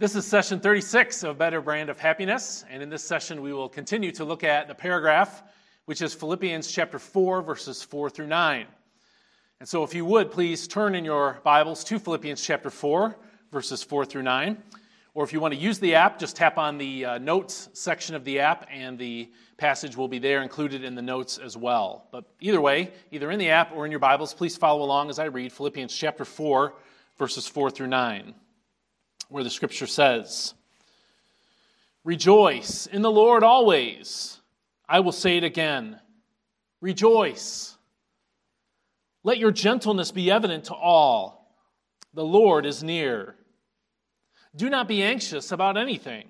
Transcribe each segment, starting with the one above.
This is session 36 of Better Brand of Happiness, and in this session we will continue to look at the paragraph which is Philippians chapter 4 verses 4 through 9. And so if you would please turn in your Bibles to Philippians chapter 4 verses 4 through 9, or if you want to use the app just tap on the uh, notes section of the app and the passage will be there included in the notes as well. But either way, either in the app or in your Bibles, please follow along as I read Philippians chapter 4 verses 4 through 9 where the scripture says, Rejoice in the Lord always. I will say it again. Rejoice. Let your gentleness be evident to all. The Lord is near. Do not be anxious about anything,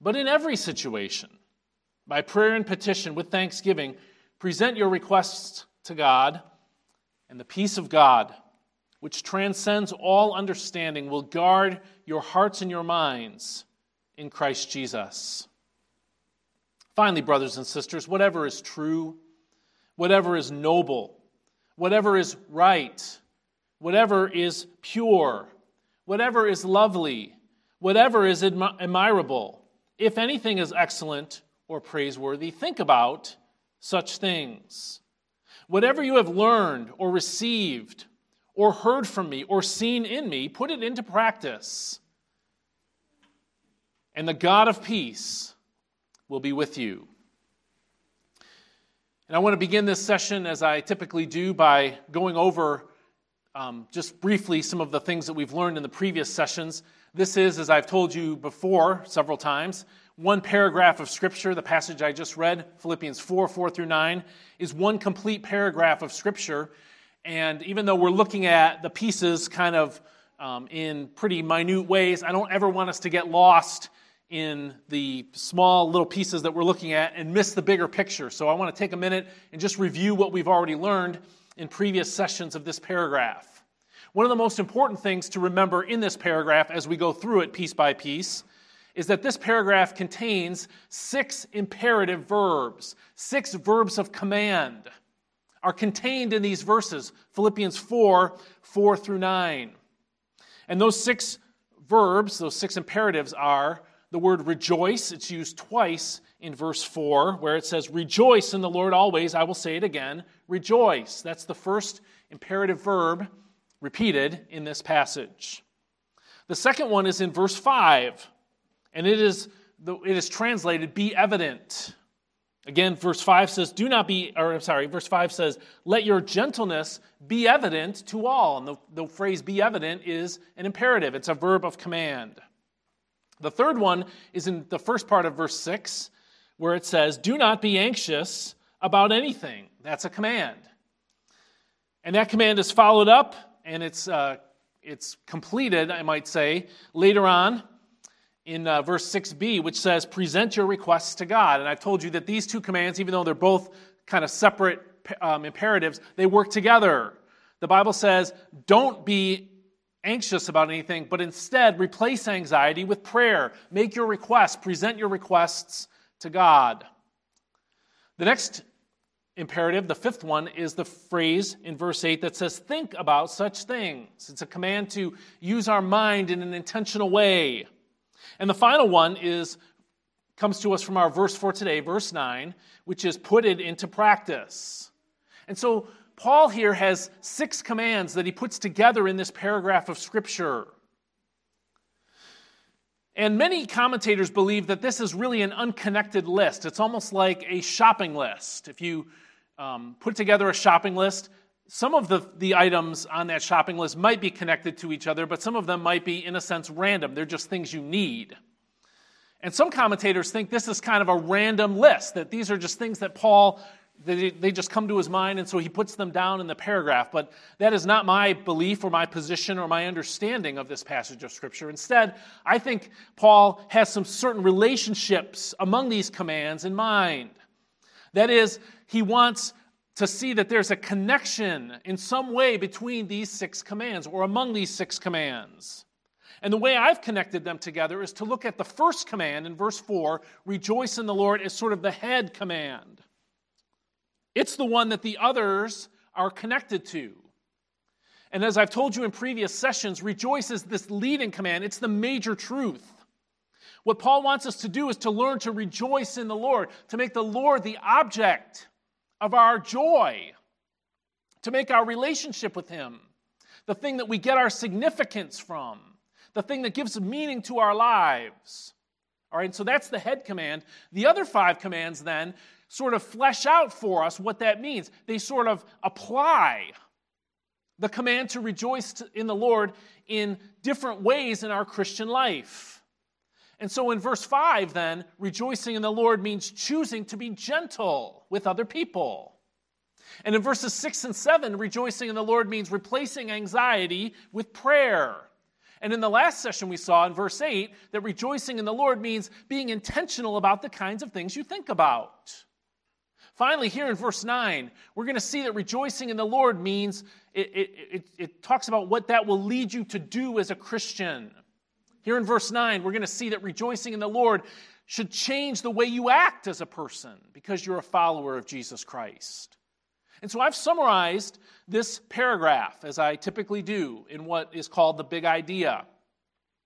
but in every situation, by prayer and petition with thanksgiving, present your requests to God, and the peace of God which transcends all understanding, will guard your hearts and your minds in Christ Jesus. Finally, brothers and sisters, whatever is true, whatever is noble, whatever is right, whatever is pure, whatever is lovely, whatever is admirable, if anything is excellent or praiseworthy, think about such things. Whatever you have learned or received, or heard from me or seen in me, put it into practice. And the God of peace will be with you. And I want to begin this session, as I typically do, by going over um, just briefly some of the things that we've learned in the previous sessions. This is, as I've told you before several times, one paragraph of Scripture. The passage I just read, Philippians 4 4 through 9, is one complete paragraph of Scripture and even though we're looking at the pieces kind of um, in pretty minute ways, I don't ever want us to get lost in the small little pieces that we're looking at and miss the bigger picture. So I want to take a minute and just review what we've already learned in previous sessions of this paragraph. One of the most important things to remember in this paragraph as we go through it piece by piece is that this paragraph contains six imperative verbs, six verbs of command are contained in these verses Philippians 4 4 through 9. And those six verbs, those six imperatives are the word rejoice, it's used twice in verse 4, where it says, Rejoice in the Lord always. I will say it again, rejoice. That's the first imperative verb repeated in this passage. The second one is in verse 5, and it is, it is translated, be evident. Again, verse 5 says, Do not be, or I'm sorry, verse 5 says, Let your gentleness be evident to all. And the, the phrase be evident is an imperative, it's a verb of command. The third one is in the first part of verse 6, where it says, Do not be anxious about anything. That's a command. And that command is followed up and it's, uh, it's completed, I might say, later on in uh, verse 6b, which says, Present your requests to God. And I've told you that these two commands, even though they're both kind of separate um, imperatives, they work together. The Bible says, Don't be anxious about anything, but instead replace anxiety with prayer. Make your requests, present your requests to God. The next imperative, the fifth one, is the phrase in verse 8 that says, Think about such things. It's a command to use our mind in an intentional way. And the final one is comes to us from our verse for today, verse 9, which is put it into practice. And so Paul here has six commands that he puts together in this paragraph of scripture. And many commentators believe that this is really an unconnected list. It's almost like a shopping list. If you um, put together a shopping list, some of the, the items on that shopping list might be connected to each other, but some of them might be, in a sense, random. They're just things you need. And some commentators think this is kind of a random list, that these are just things that Paul, they, they just come to his mind, and so he puts them down in the paragraph. But that is not my belief or my position or my understanding of this passage of Scripture. Instead, I think Paul has some certain relationships among these commands in mind. That is, he wants to see that there's a connection in some way between these six commands or among these six commands. And the way I've connected them together is to look at the first command in verse 4 rejoice in the Lord as sort of the head command. It's the one that the others are connected to. And as I've told you in previous sessions, rejoice is this leading command, it's the major truth. What Paul wants us to do is to learn to rejoice in the Lord, to make the Lord the object of our joy, to make our relationship with Him the thing that we get our significance from, the thing that gives meaning to our lives. All right, so that's the head command. The other five commands then sort of flesh out for us what that means. They sort of apply the command to rejoice in the Lord in different ways in our Christian life. And so in verse 5, then, rejoicing in the Lord means choosing to be gentle with other people. And in verses 6 and 7, rejoicing in the Lord means replacing anxiety with prayer. And in the last session, we saw in verse 8 that rejoicing in the Lord means being intentional about the kinds of things you think about. Finally, here in verse 9, we're going to see that rejoicing in the Lord means it, it, it, it, talks about what that will lead you to do as a Christian. Here in verse 9, we're going to see that rejoicing in the Lord should change the way you act as a person because you're a follower of Jesus Christ. And so I've summarized this paragraph, as I typically do, in what is called the big idea.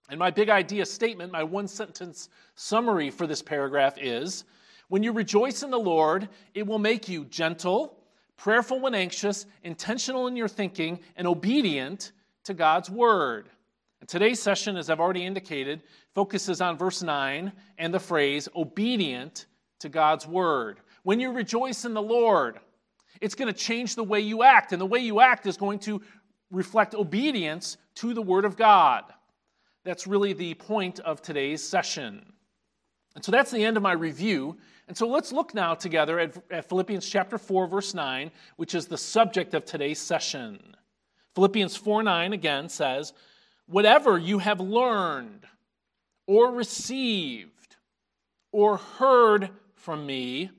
And my big idea statement, my one sentence summary for this paragraph is When you rejoice in the Lord, it will make you gentle, prayerful when anxious, intentional in your thinking, and obedient to God's word. And today's session, as I've already indicated, focuses on verse 9 and the phrase obedient to God's word. When you rejoice in the Lord, it's going to change the way you act, and the way you act is going to reflect obedience to the Word of God. That's really the point of today's session. And so that's the end of my review. And so let's look now together at, at, Philippians chapter 4, verse 9, which is the subject of today's session. Philippians 4 9 again says, Whatever you have learned or received or heard from me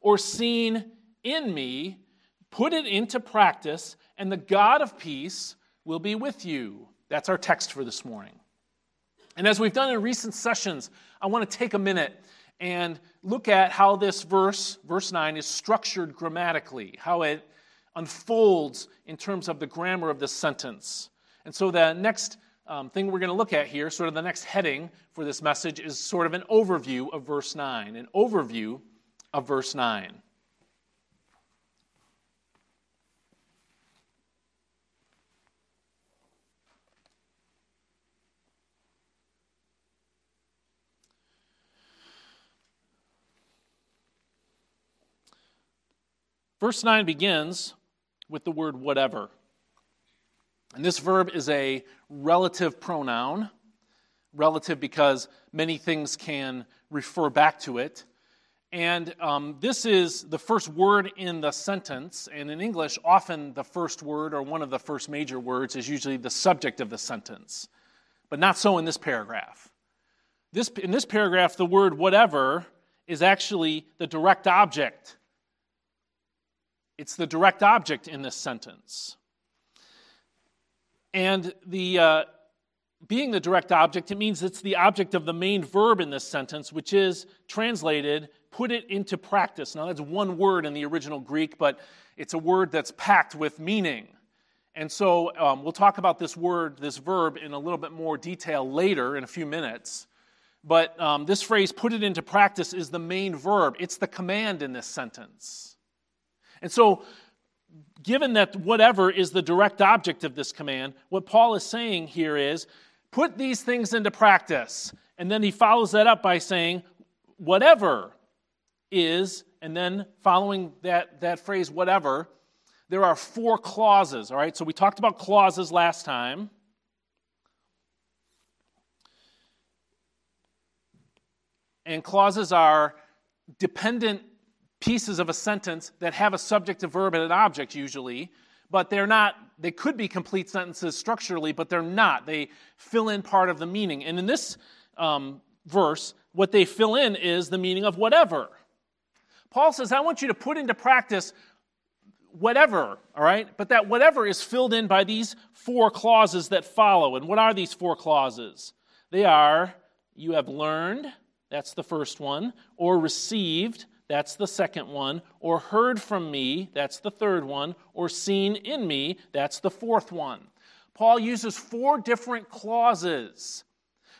or seen in me, put it into practice, and the God of peace will be with you. That's our text for this morning. And as we've done in recent sessions, I want to take a minute and look at how this verse, verse 9, is structured grammatically, how it unfolds in terms of the grammar of this sentence. And so the next um, thing we're going to look at here, sort of the next heading for this message, is sort of an overview of verse 9. An overview of verse 9. Verse 9 begins with the word whatever. And this verb is a relative pronoun. Relative because many things can refer back to it. And um, this is the first word in the sentence. And in English, often the first word or one of the first major words is usually the subject of the sentence. But not so in this paragraph. This, in this paragraph, the word whatever is actually the direct object it's the direct object in this sentence. And the uh, being the direct object, it means it's the object of the main verb in this sentence, which is translated, put it into practice. Now, that's one word in the original Greek, but it's a word that's packed with meaning. And so um, we'll talk about this word, this verb, in a little bit more detail later in a few minutes. But um, this phrase, put it into practice, is the main verb. It's the command in this sentence. And so, given that whatever is the direct object of this command, what Paul is saying here is put these things into practice. And then he follows that up by saying, whatever is, and then following that, that phrase, whatever, there are four clauses, all right? So we talked about clauses last time. And clauses are dependent pieces of a sentence that have a subject, a verb, and an object usually, but they're not, they could be complete sentences structurally, but they're not. They fill in part of the meaning. And in this um, verse, what they fill in is the meaning of whatever. Paul says, I want you to put into practice whatever, all right? But that whatever is filled in by these four clauses that follow. And what are these four clauses? They are, you have learned, that's the first one, or received, that's the second one, or heard from me, that's the third one, or seen in me, that's the fourth one. Paul uses four different clauses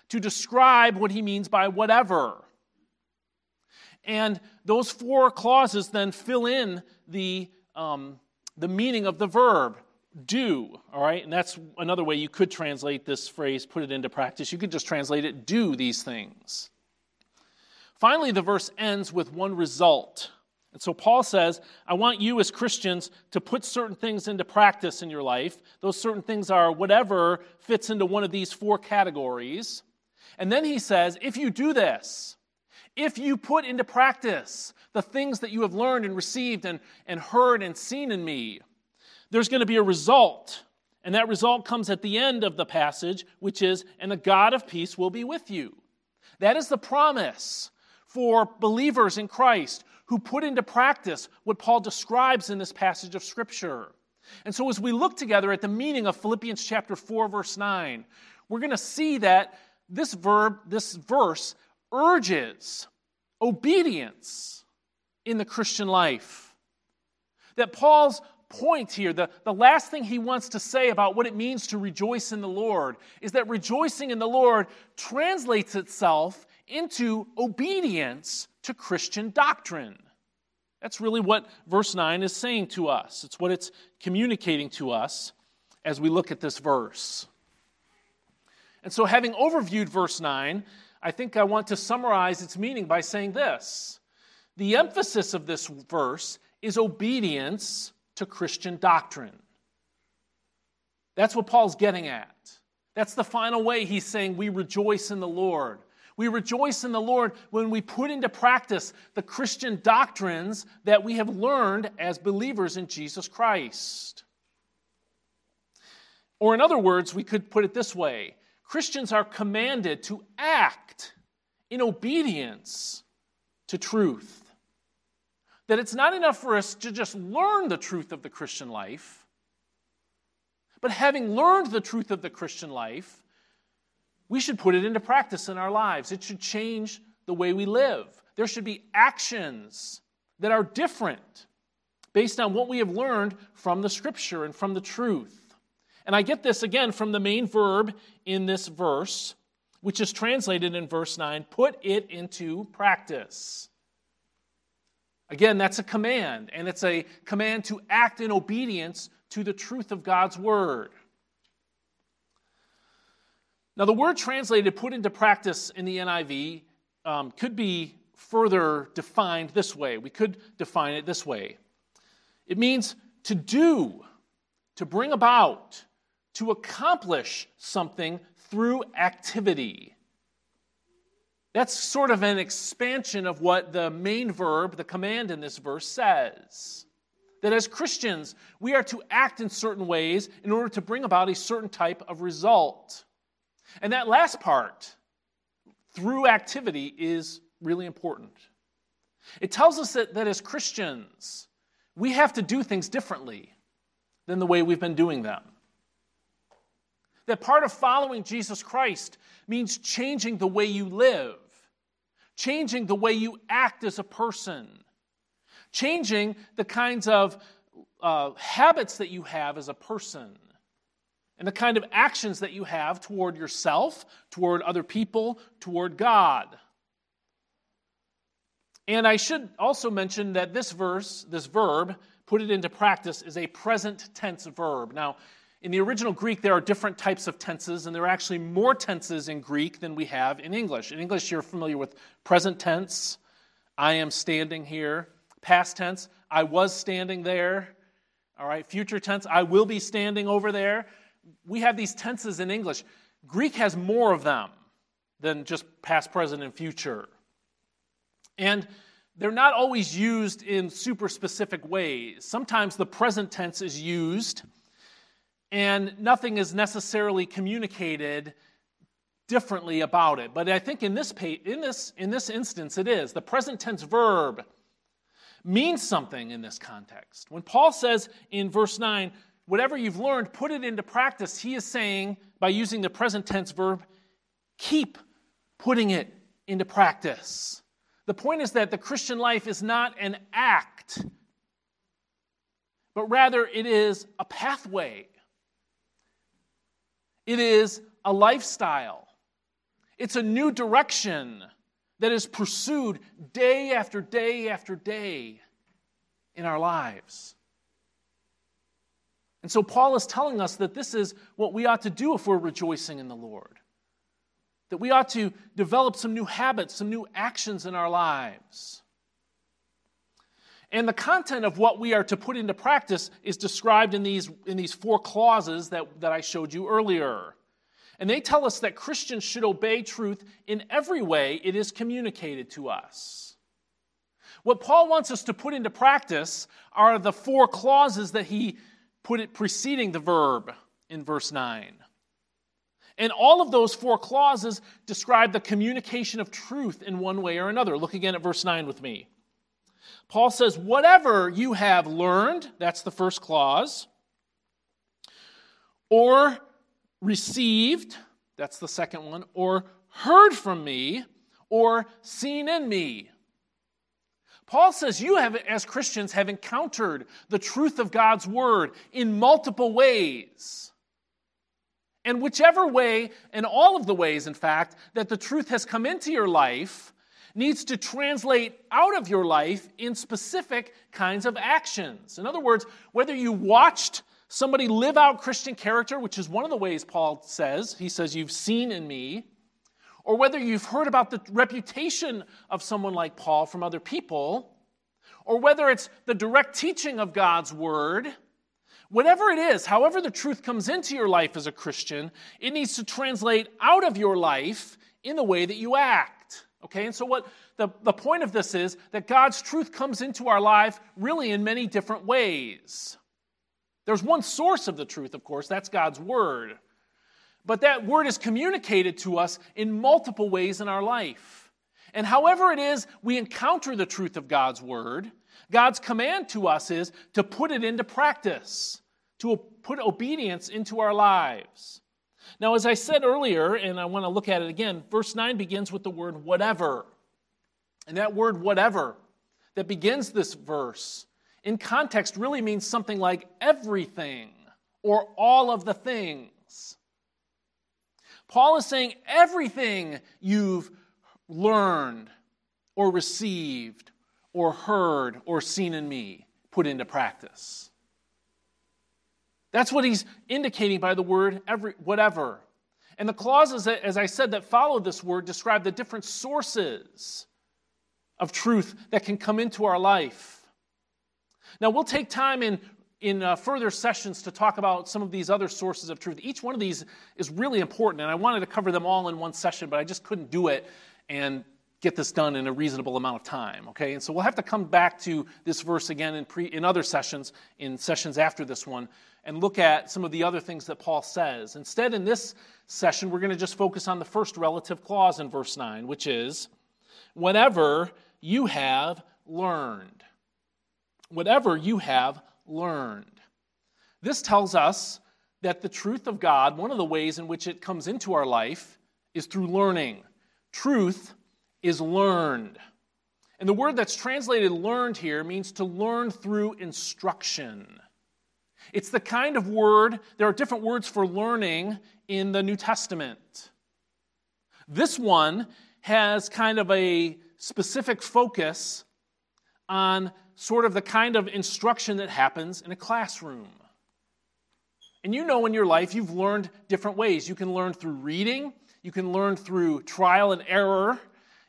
to describe what he means by whatever. And those four clauses then fill in the, um, the meaning of the verb do, all right? And that's another way you could translate this phrase, put it into practice. You could just translate it, do these things. Finally, the verse ends with one result. And so Paul says, I want you as Christians to put certain things into practice in your life. Those certain things are whatever fits into one of these four categories. And then he says, if you do this, if you put into practice the things that you have learned and received and, and heard and seen in me, there's going to be a result. And that result comes at the end of the passage, which is, and the God of peace will be with you. That is the promise for believers in Christ who put into practice what Paul describes in this passage of Scripture. And so, as we look together at the meaning of Philippians chapter 4, verse 9, we're going to see that this verb, this verse, urges obedience in the Christian life. That Paul's point here, the, the last thing he wants to say about what it means to rejoice in the Lord, is that rejoicing in the Lord translates itself into obedience to Christian doctrine. That's really what verse 9 is saying to us. It's what it's communicating to us as we look at this verse. And so, having overviewed verse 9, I think I want to summarize its meaning by saying this The emphasis of this verse is obedience to Christian doctrine. That's what Paul's getting at. That's the final way he's saying we rejoice in the Lord. We rejoice in the Lord when we put into practice the Christian doctrines that we have learned as believers in Jesus Christ. Or, in other words, we could put it this way Christians are commanded to act in obedience to truth. That it's not enough for us to just learn the truth of the Christian life, but having learned the truth of the Christian life, we should put it into practice in our lives. It should change the way we live. There should be actions that are different based on what we have learned from the scripture and from the truth. And I get this again from the main verb in this verse, which is translated in verse 9 put it into practice. Again, that's a command, and it's a command to act in obedience to the truth of God's word. Now, the word translated put into practice in the NIV um, could be further defined this way. We could define it this way it means to do, to bring about, to accomplish something through activity. That's sort of an expansion of what the main verb, the command in this verse, says. That as Christians, we are to act in certain ways in order to bring about a certain type of result. And that last part, through activity, is really important. It tells us that, that as Christians, we have to do things differently than the way we've been doing them. That part of following Jesus Christ means changing the way you live, changing the way you act as a person, changing the kinds of uh, habits that you have as a person and the kind of actions that you have toward yourself, toward other people, toward God. And I should also mention that this verse, this verb, put it into practice, is a present tense verb. Now, in the original Greek, there are different types of tenses, and there are actually more tenses in Greek than we have in English. In English, you're familiar with present tense, I am standing here. Past tense, I was standing there. All right, future tense, I will be standing over there we have these tenses in English. Greek has more of them than just past, present, and future. And they're not always used in super specific ways. Sometimes the present tense is used and nothing is necessarily communicated differently about it. But I think in this, in this, in this instance, it is. The present tense verb means something in this context. When Paul says in verse 9, whatever you've learned, put it into practice. He is saying, by using the present tense verb, keep putting it into practice. The point is that the Christian life is not an act, but rather it is a pathway. It is a lifestyle. It's a new direction that is pursued day after day after day in our lives. And so Paul is telling us that this is what we ought to do if we're rejoicing in the Lord. That we ought to develop some new habits, some new actions in our lives. And the content of what we are to put into practice is described in these, in these four clauses that, that I showed you earlier. And they tell us that Christians should obey truth in every way it is communicated to us. What Paul wants us to put into practice are the four clauses that he put it preceding the verb in verse 9. And all of those four clauses describe the communication of truth in one way or another. Look again at verse 9 with me. Paul says, Whatever you have learned, that's the first clause, or received, that's the second one, or heard from me, or seen in me, Paul says you have, as Christians, have encountered the truth of God's word in multiple ways. And whichever way, and all of the ways, in fact, that the truth has come into your life needs to translate out of your life in specific kinds of actions. In other words, whether you watched somebody live out Christian character, which is one of the ways Paul says, he says, You've seen in me, or whether you've heard about the reputation of someone like Paul from other people, or whether it's the direct teaching of God's word, whatever it is, however the truth comes into your life as a Christian, it needs to translate out of your life in the way that you act. Okay, and so what the, the point of this is that God's truth comes into our life really in many different ways. There's one source of the truth, of course, that's God's word. But that word is communicated to us in multiple ways in our life. And however it is we encounter the truth of God's word, God's command to us is to put it into practice, to put obedience into our lives. Now, as I said earlier, and I want to look at it again, verse 9 begins with the word whatever. And that word whatever that begins this verse in context really means something like everything or all of the things. Paul is saying everything you've learned or received or heard or seen in me, put into practice. That's what he's indicating by the word every, whatever. And the clauses, as I said, that follow this word describe the different sources of truth that can come into our life. Now, we'll take time in in uh, further sessions to talk about some of these other sources of truth. Each one of these is really important, and I wanted to cover them all in one session, but I just couldn't do it and get this done in a reasonable amount of time. Okay, and so we'll have to come back to this verse again in, pre, in other sessions, in sessions after this one, and look at some of the other things that Paul says. Instead, in this session, we're going to just focus on the first relative clause in verse 9, which is, whatever you have learned. Whatever you have learned. This tells us that the truth of God, one of the ways in which it comes into our life, is through learning. Truth is learned. And the word that's translated learned here means to learn through instruction. It's the kind of word, there are different words for learning in the New Testament. This one has kind of a specific focus on sort of the kind of instruction that happens in a classroom. And you know in your life you've learned different ways. You can learn through reading, you can learn through trial and error,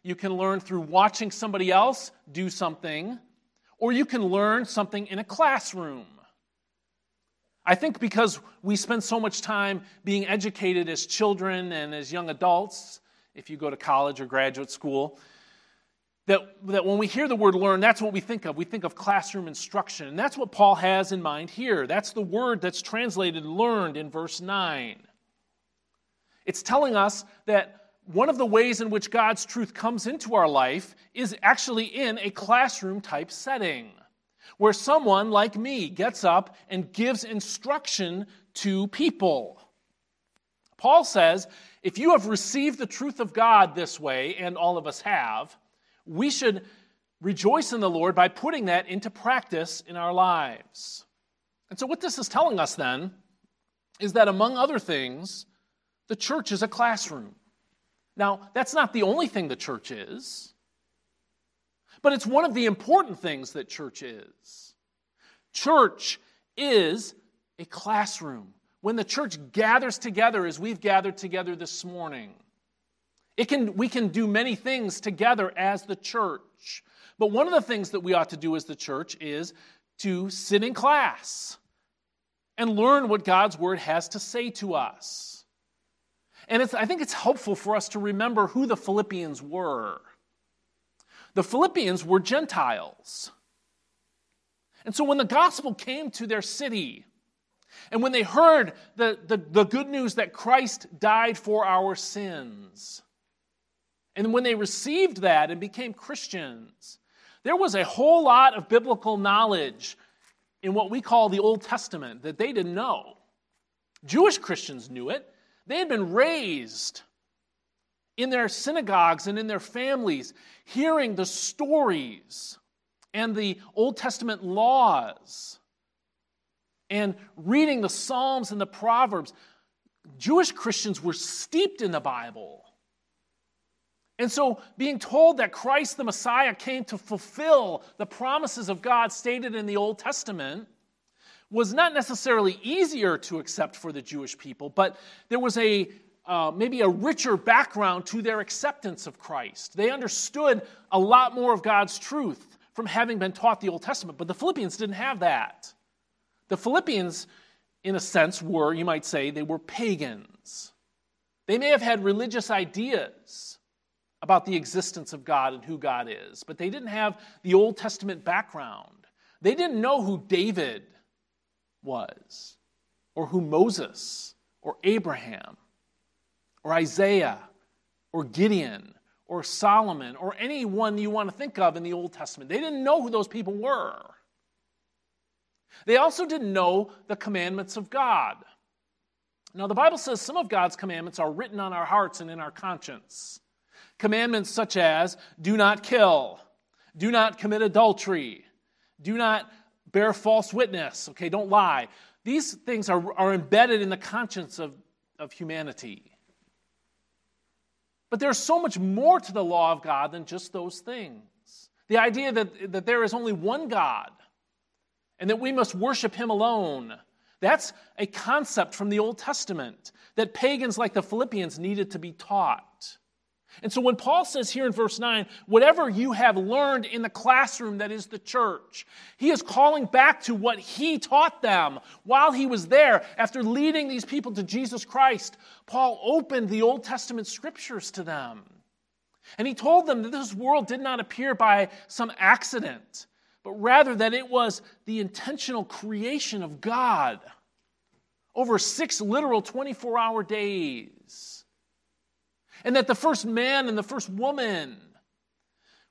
you can learn through watching somebody else do something, or you can learn something in a classroom. I think because we spend so much time being educated as children and as young adults, if you go to college or graduate school, that, that when we hear the word learn, that's what we think of. We think of classroom instruction. And that's what Paul has in mind here. That's the word that's translated learned in verse 9. It's telling us that one of the ways in which God's truth comes into our life is actually in a classroom type setting, where someone like me gets up and gives instruction to people. Paul says, if you have received the truth of God this way, and all of us have, we should rejoice in the Lord by putting that into practice in our lives. And so, what this is telling us then is that, among other things, the church is a classroom. Now, that's not the only thing the church is, but it's one of the important things that church is. Church is a classroom. When the church gathers together as we've gathered together this morning, it can, we can do many things together as the church. But one of the things that we ought to do as the church is to sit in class and learn what God's word has to say to us. And I think it's helpful for us to remember who the Philippians were. The Philippians were Gentiles. And so when the gospel came to their city, and when they heard the, the, the, good news that Christ died for our sins, and when they received that and became Christians, there was a whole lot of biblical knowledge in what we call the Old Testament that they didn't know. Jewish Christians knew it. They had been raised in their synagogues and in their families, hearing the stories and the Old Testament laws and reading the Psalms and the Proverbs. Jewish Christians were steeped in the Bible. And so, being told that Christ the Messiah came to fulfill the promises of God stated in the Old Testament was not necessarily easier to accept for the Jewish people, but there was a uh, maybe a richer background to their acceptance of Christ. They understood a lot more of God's truth from having been taught the Old Testament, but the Philippians didn't have that. The Philippians, in a sense, were, you might say, they were pagans. They may have had religious ideas about the existence of God and who God is, but they didn't have the Old Testament background. They didn't know who David was, or who Moses, or Abraham, or Isaiah, or Gideon, or Solomon, or anyone you want to think of in the Old Testament. They didn't know who those people were. They also didn't know the commandments of God. Now, the Bible says some of God's commandments are written on our hearts and in our conscience. Commandments such as do not kill, do not commit adultery, do not bear false witness, okay, don't lie. These things are, are embedded in the conscience of, of humanity. But there's so much more to the law of God than just those things. The idea that, that there is only one God and that we must worship Him alone. That's a concept from the Old Testament that pagans like the Philippians needed to be taught. And so when Paul says here in verse 9, whatever you have learned in the classroom that is the church, he is calling back to what he taught them while he was there after leading these people to Jesus Christ. Paul opened the Old Testament scriptures to them. And he told them that this world did not appear by some accident, but rather that it was the intentional creation of God over six literal 24 hour days and that the first man and the first woman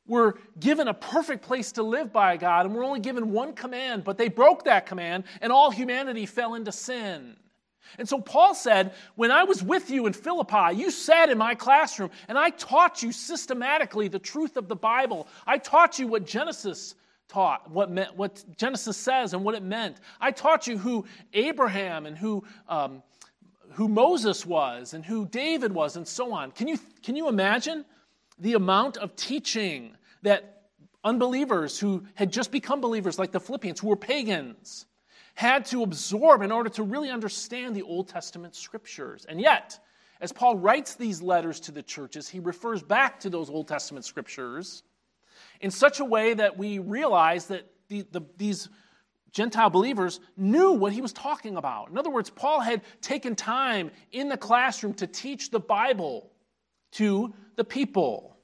were given a perfect place to live by God and were only given one command, but they broke that command and all humanity fell into sin. And so Paul said, When I was with you in Philippi, you sat in my classroom and I taught you systematically the truth of the Bible. I taught you what Genesis taught, what, meant, what Genesis says and what it meant. I taught you who Abraham and who um, who Moses was and who David was and so on. Can you, can you imagine the amount of teaching that unbelievers who had just become believers, like the Philippians, who were pagans, had to absorb in order to really understand the Old Testament scriptures? And yet, as Paul writes these letters to the churches, he refers back to those Old Testament scriptures in such a way that we realize that the, the, these Gentile believers knew what he was talking about. In other words, Paul had taken time in the classroom to teach the Bible to the people.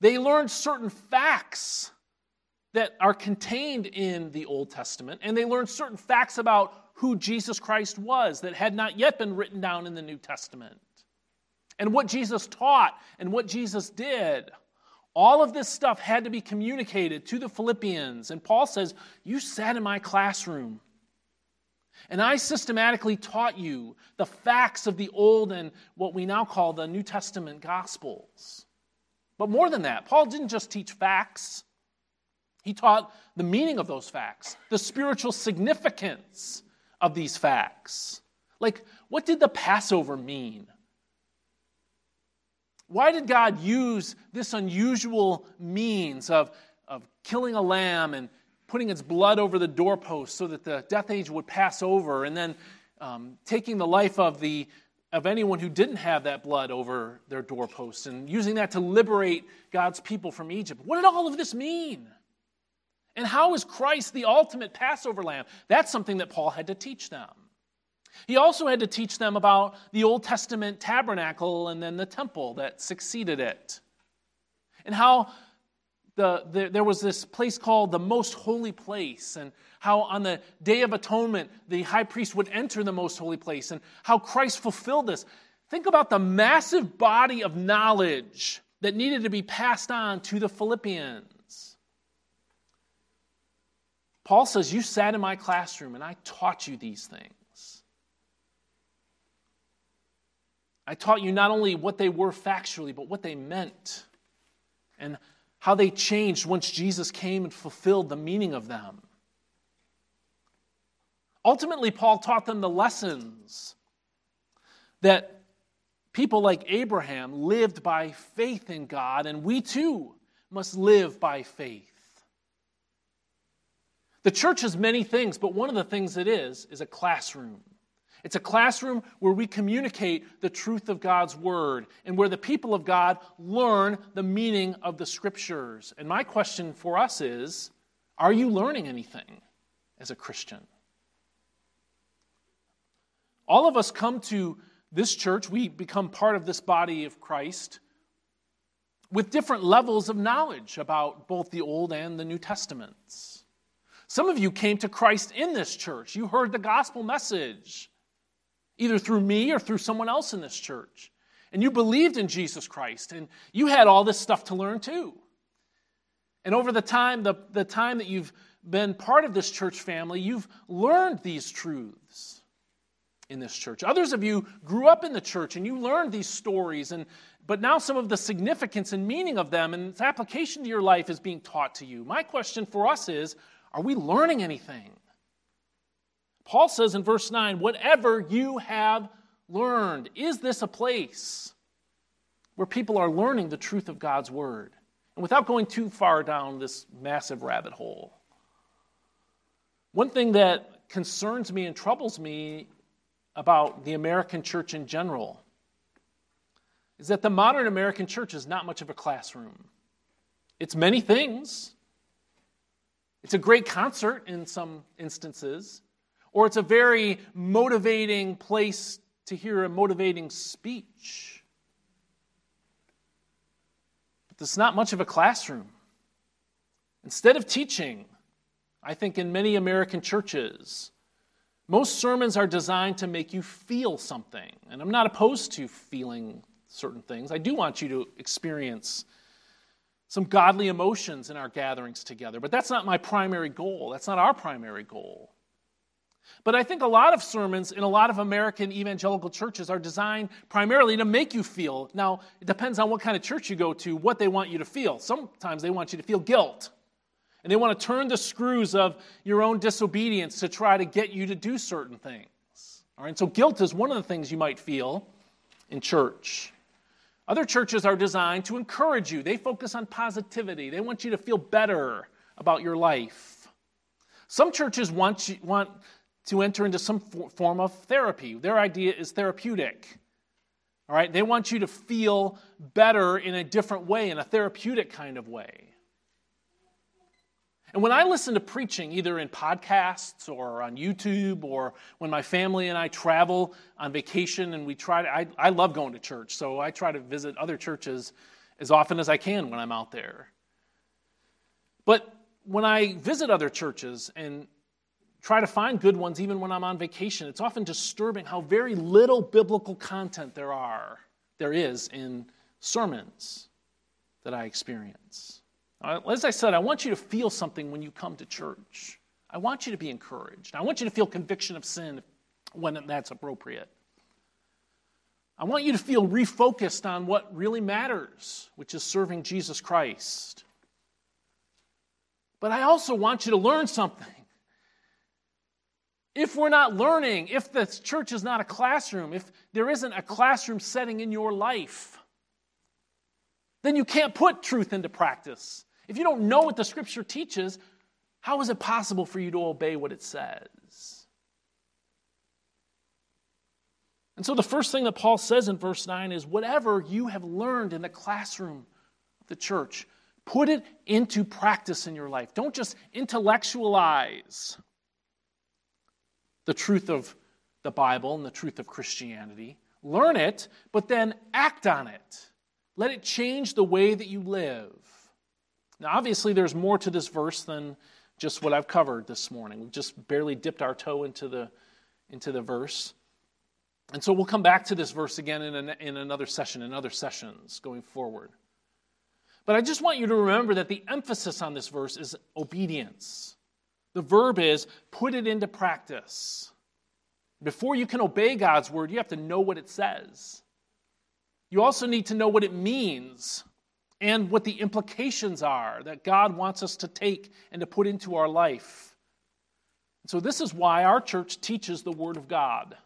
They learned certain facts that are contained in the Old Testament, and they learned certain facts about who Jesus Christ was that had not yet been written down in the New Testament, and what Jesus taught and what Jesus did. All of this stuff had to be communicated to the Philippians. And Paul says, You sat in my classroom. And I systematically taught you the facts of the Old and what we now call the New Testament Gospels. But more than that, Paul didn't just teach facts, he taught the meaning of those facts, the spiritual significance of these facts. Like, what did the Passover mean? Why did God use this unusual means of, of killing a lamb and putting its blood over the doorpost so that the death angel would pass over, and then um, taking the life of, the, of anyone who didn't have that blood over their doorpost and using that to liberate God's people from Egypt? What did all of this mean? And how is Christ the ultimate Passover lamb? That's something that Paul had to teach them. He also had to teach them about the Old Testament tabernacle and then the temple that succeeded it. And how the, the, there was this place called the Most Holy Place, and how on the Day of Atonement, the high priest would enter the Most Holy Place, and how Christ fulfilled this. Think about the massive body of knowledge that needed to be passed on to the Philippians. Paul says, You sat in my classroom and I taught you these things. I taught you not only what they were factually, but what they meant and how they changed once Jesus came and fulfilled the meaning of them. Ultimately, Paul taught them the lessons that people like Abraham lived by faith in God, and we too must live by faith. The church is many things, but one of the things it is is a classroom. It's a classroom where we communicate the truth of God's word and where the people of God learn the meaning of the scriptures. And my question for us is are you learning anything as a Christian? All of us come to this church, we become part of this body of Christ with different levels of knowledge about both the Old and the New Testaments. Some of you came to Christ in this church. You heard the gospel message, either through me or through someone else in this church. And you believed in Jesus Christ, and you had all this stuff to learn too. And over the time, the, the time that you've been part of this church family, you've learned these truths in this church. Others of you grew up in the church and you learned these stories, and but now some of the significance and meaning of them and its application to your life is being taught to you. My question for us is are we learning anything? Paul says in verse 9, whatever you have learned, is this a place where people are learning the truth of God's word? And without going too far down this massive rabbit hole, one thing that concerns me and troubles me about the American church in general is that the modern American church is not much of a classroom. It's many things, it's a great concert in some instances, or it's a very motivating place to hear a motivating speech. But it's not much of a classroom. Instead of teaching, I think in many American churches, most sermons are designed to make you feel something. And I'm not opposed to feeling certain things. I do want you to experience some godly emotions in our gatherings together. But that's not my primary goal. That's not our primary goal. But I think a lot of sermons in a lot of American evangelical churches are designed primarily to make you feel. Now, it depends on what kind of church you go to, what they want you to feel. Sometimes they want you to feel guilt. And they want to turn the screws of your own disobedience to try to get you to do certain things. All right, so guilt is one of the things you might feel in church. Other churches are designed to encourage you. They focus on positivity. They want you to feel better about your life. Some churches want, you, want to enter into some form of therapy. Their idea is therapeutic. All right, they want you to feel better in a different way, in a therapeutic kind of way. And when I listen to preaching, either in podcasts or on YouTube, or when my family and I travel on vacation and we try to, I, I love going to church, so I try to visit other churches as often as I can when I'm out there. But when I visit other churches and try to find good ones, even when I'm on vacation, it's often disturbing how very little biblical content there are, there is in sermons that I experience. Uh, as I said, I want you to feel something when you come to church. I want you to be encouraged. I want you to feel conviction of sin when that's appropriate. I want you to feel refocused on what really matters, which is serving Jesus Christ. But I also want you to learn something. If we're not learning, if the church is not a classroom, if there isn't a classroom setting in your life, then you can't put truth into practice. If you don't know what the scripture teaches, how is it possible for you to obey what it says? And so the first thing that Paul says in verse 9 is whatever you have learned in the classroom of the church, put it into practice in your life. Don't just intellectualize the truth of the Bible and the truth of Christianity. Learn it, but then act on it. Let it change the way that you live. Now, obviously, there's more to this verse than just what I've covered this morning. We've just barely dipped our toe into the, into the verse. And so we'll come back to this verse again in, an, in another session, in other sessions going forward. But I just want you to remember that the emphasis on this verse is obedience. The verb is put it into practice. Before you can obey God's word, you have to know what it says. You also need to know what it means and what the implications are that God wants us to take and to put into our life. So, this is why our church teaches the Word of God.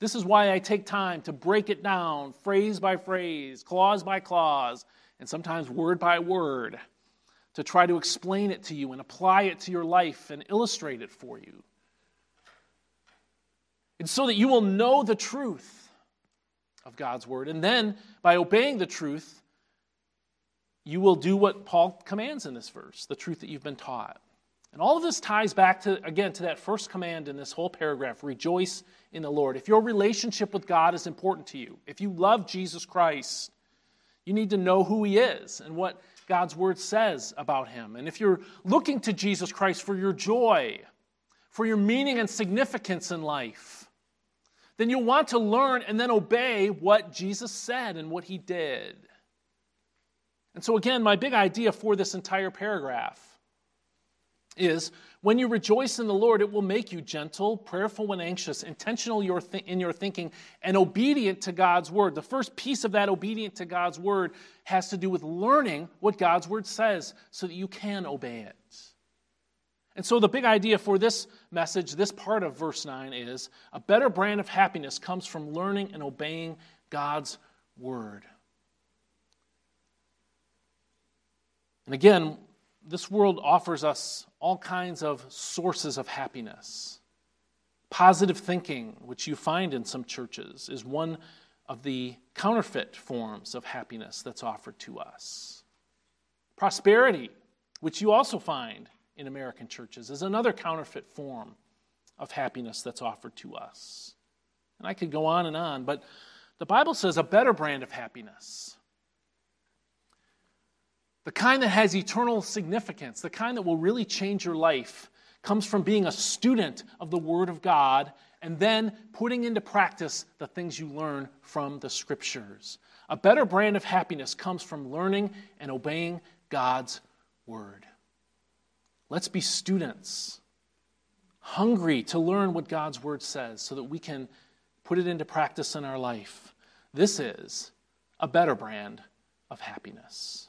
This is why I take time to break it down phrase by phrase, clause by clause, and sometimes word by word to try to explain it to you and apply it to your life and illustrate it for you. And so that you will know the truth of God's word. And then, by obeying the truth, you will do what Paul commands in this verse the truth that you've been taught. And all of this ties back to, again, to that first command in this whole paragraph rejoice in the Lord. If your relationship with God is important to you, if you love Jesus Christ, you need to know who He is and what God's Word says about Him. And if you're looking to Jesus Christ for your joy, for your meaning and significance in life, then you'll want to learn and then obey what Jesus said and what He did. And so, again, my big idea for this entire paragraph is when you rejoice in the Lord, it will make you gentle, prayerful when anxious, intentional in your thinking, and obedient to God's word. The first piece of that obedient to God's word has to do with learning what God's word says so that you can obey it. And so, the big idea for this message, this part of verse 9, is a better brand of happiness comes from learning and obeying God's word. And again, this world offers us all kinds of sources of happiness. Positive thinking, which you find in some churches, is one of the counterfeit forms of happiness that's offered to us. Prosperity, which you also find in American churches, is another counterfeit form of happiness that's offered to us. And I could go on and on, but the Bible says a better brand of happiness the kind that has eternal significance, the kind that will really change your life, comes from being a student of the Word of God and then putting into practice the things you learn from the Scriptures. A better brand of happiness comes from learning and obeying God's Word. Let's be students, hungry to learn what God's Word says so that we can put it into practice in our life. This is a better brand of happiness.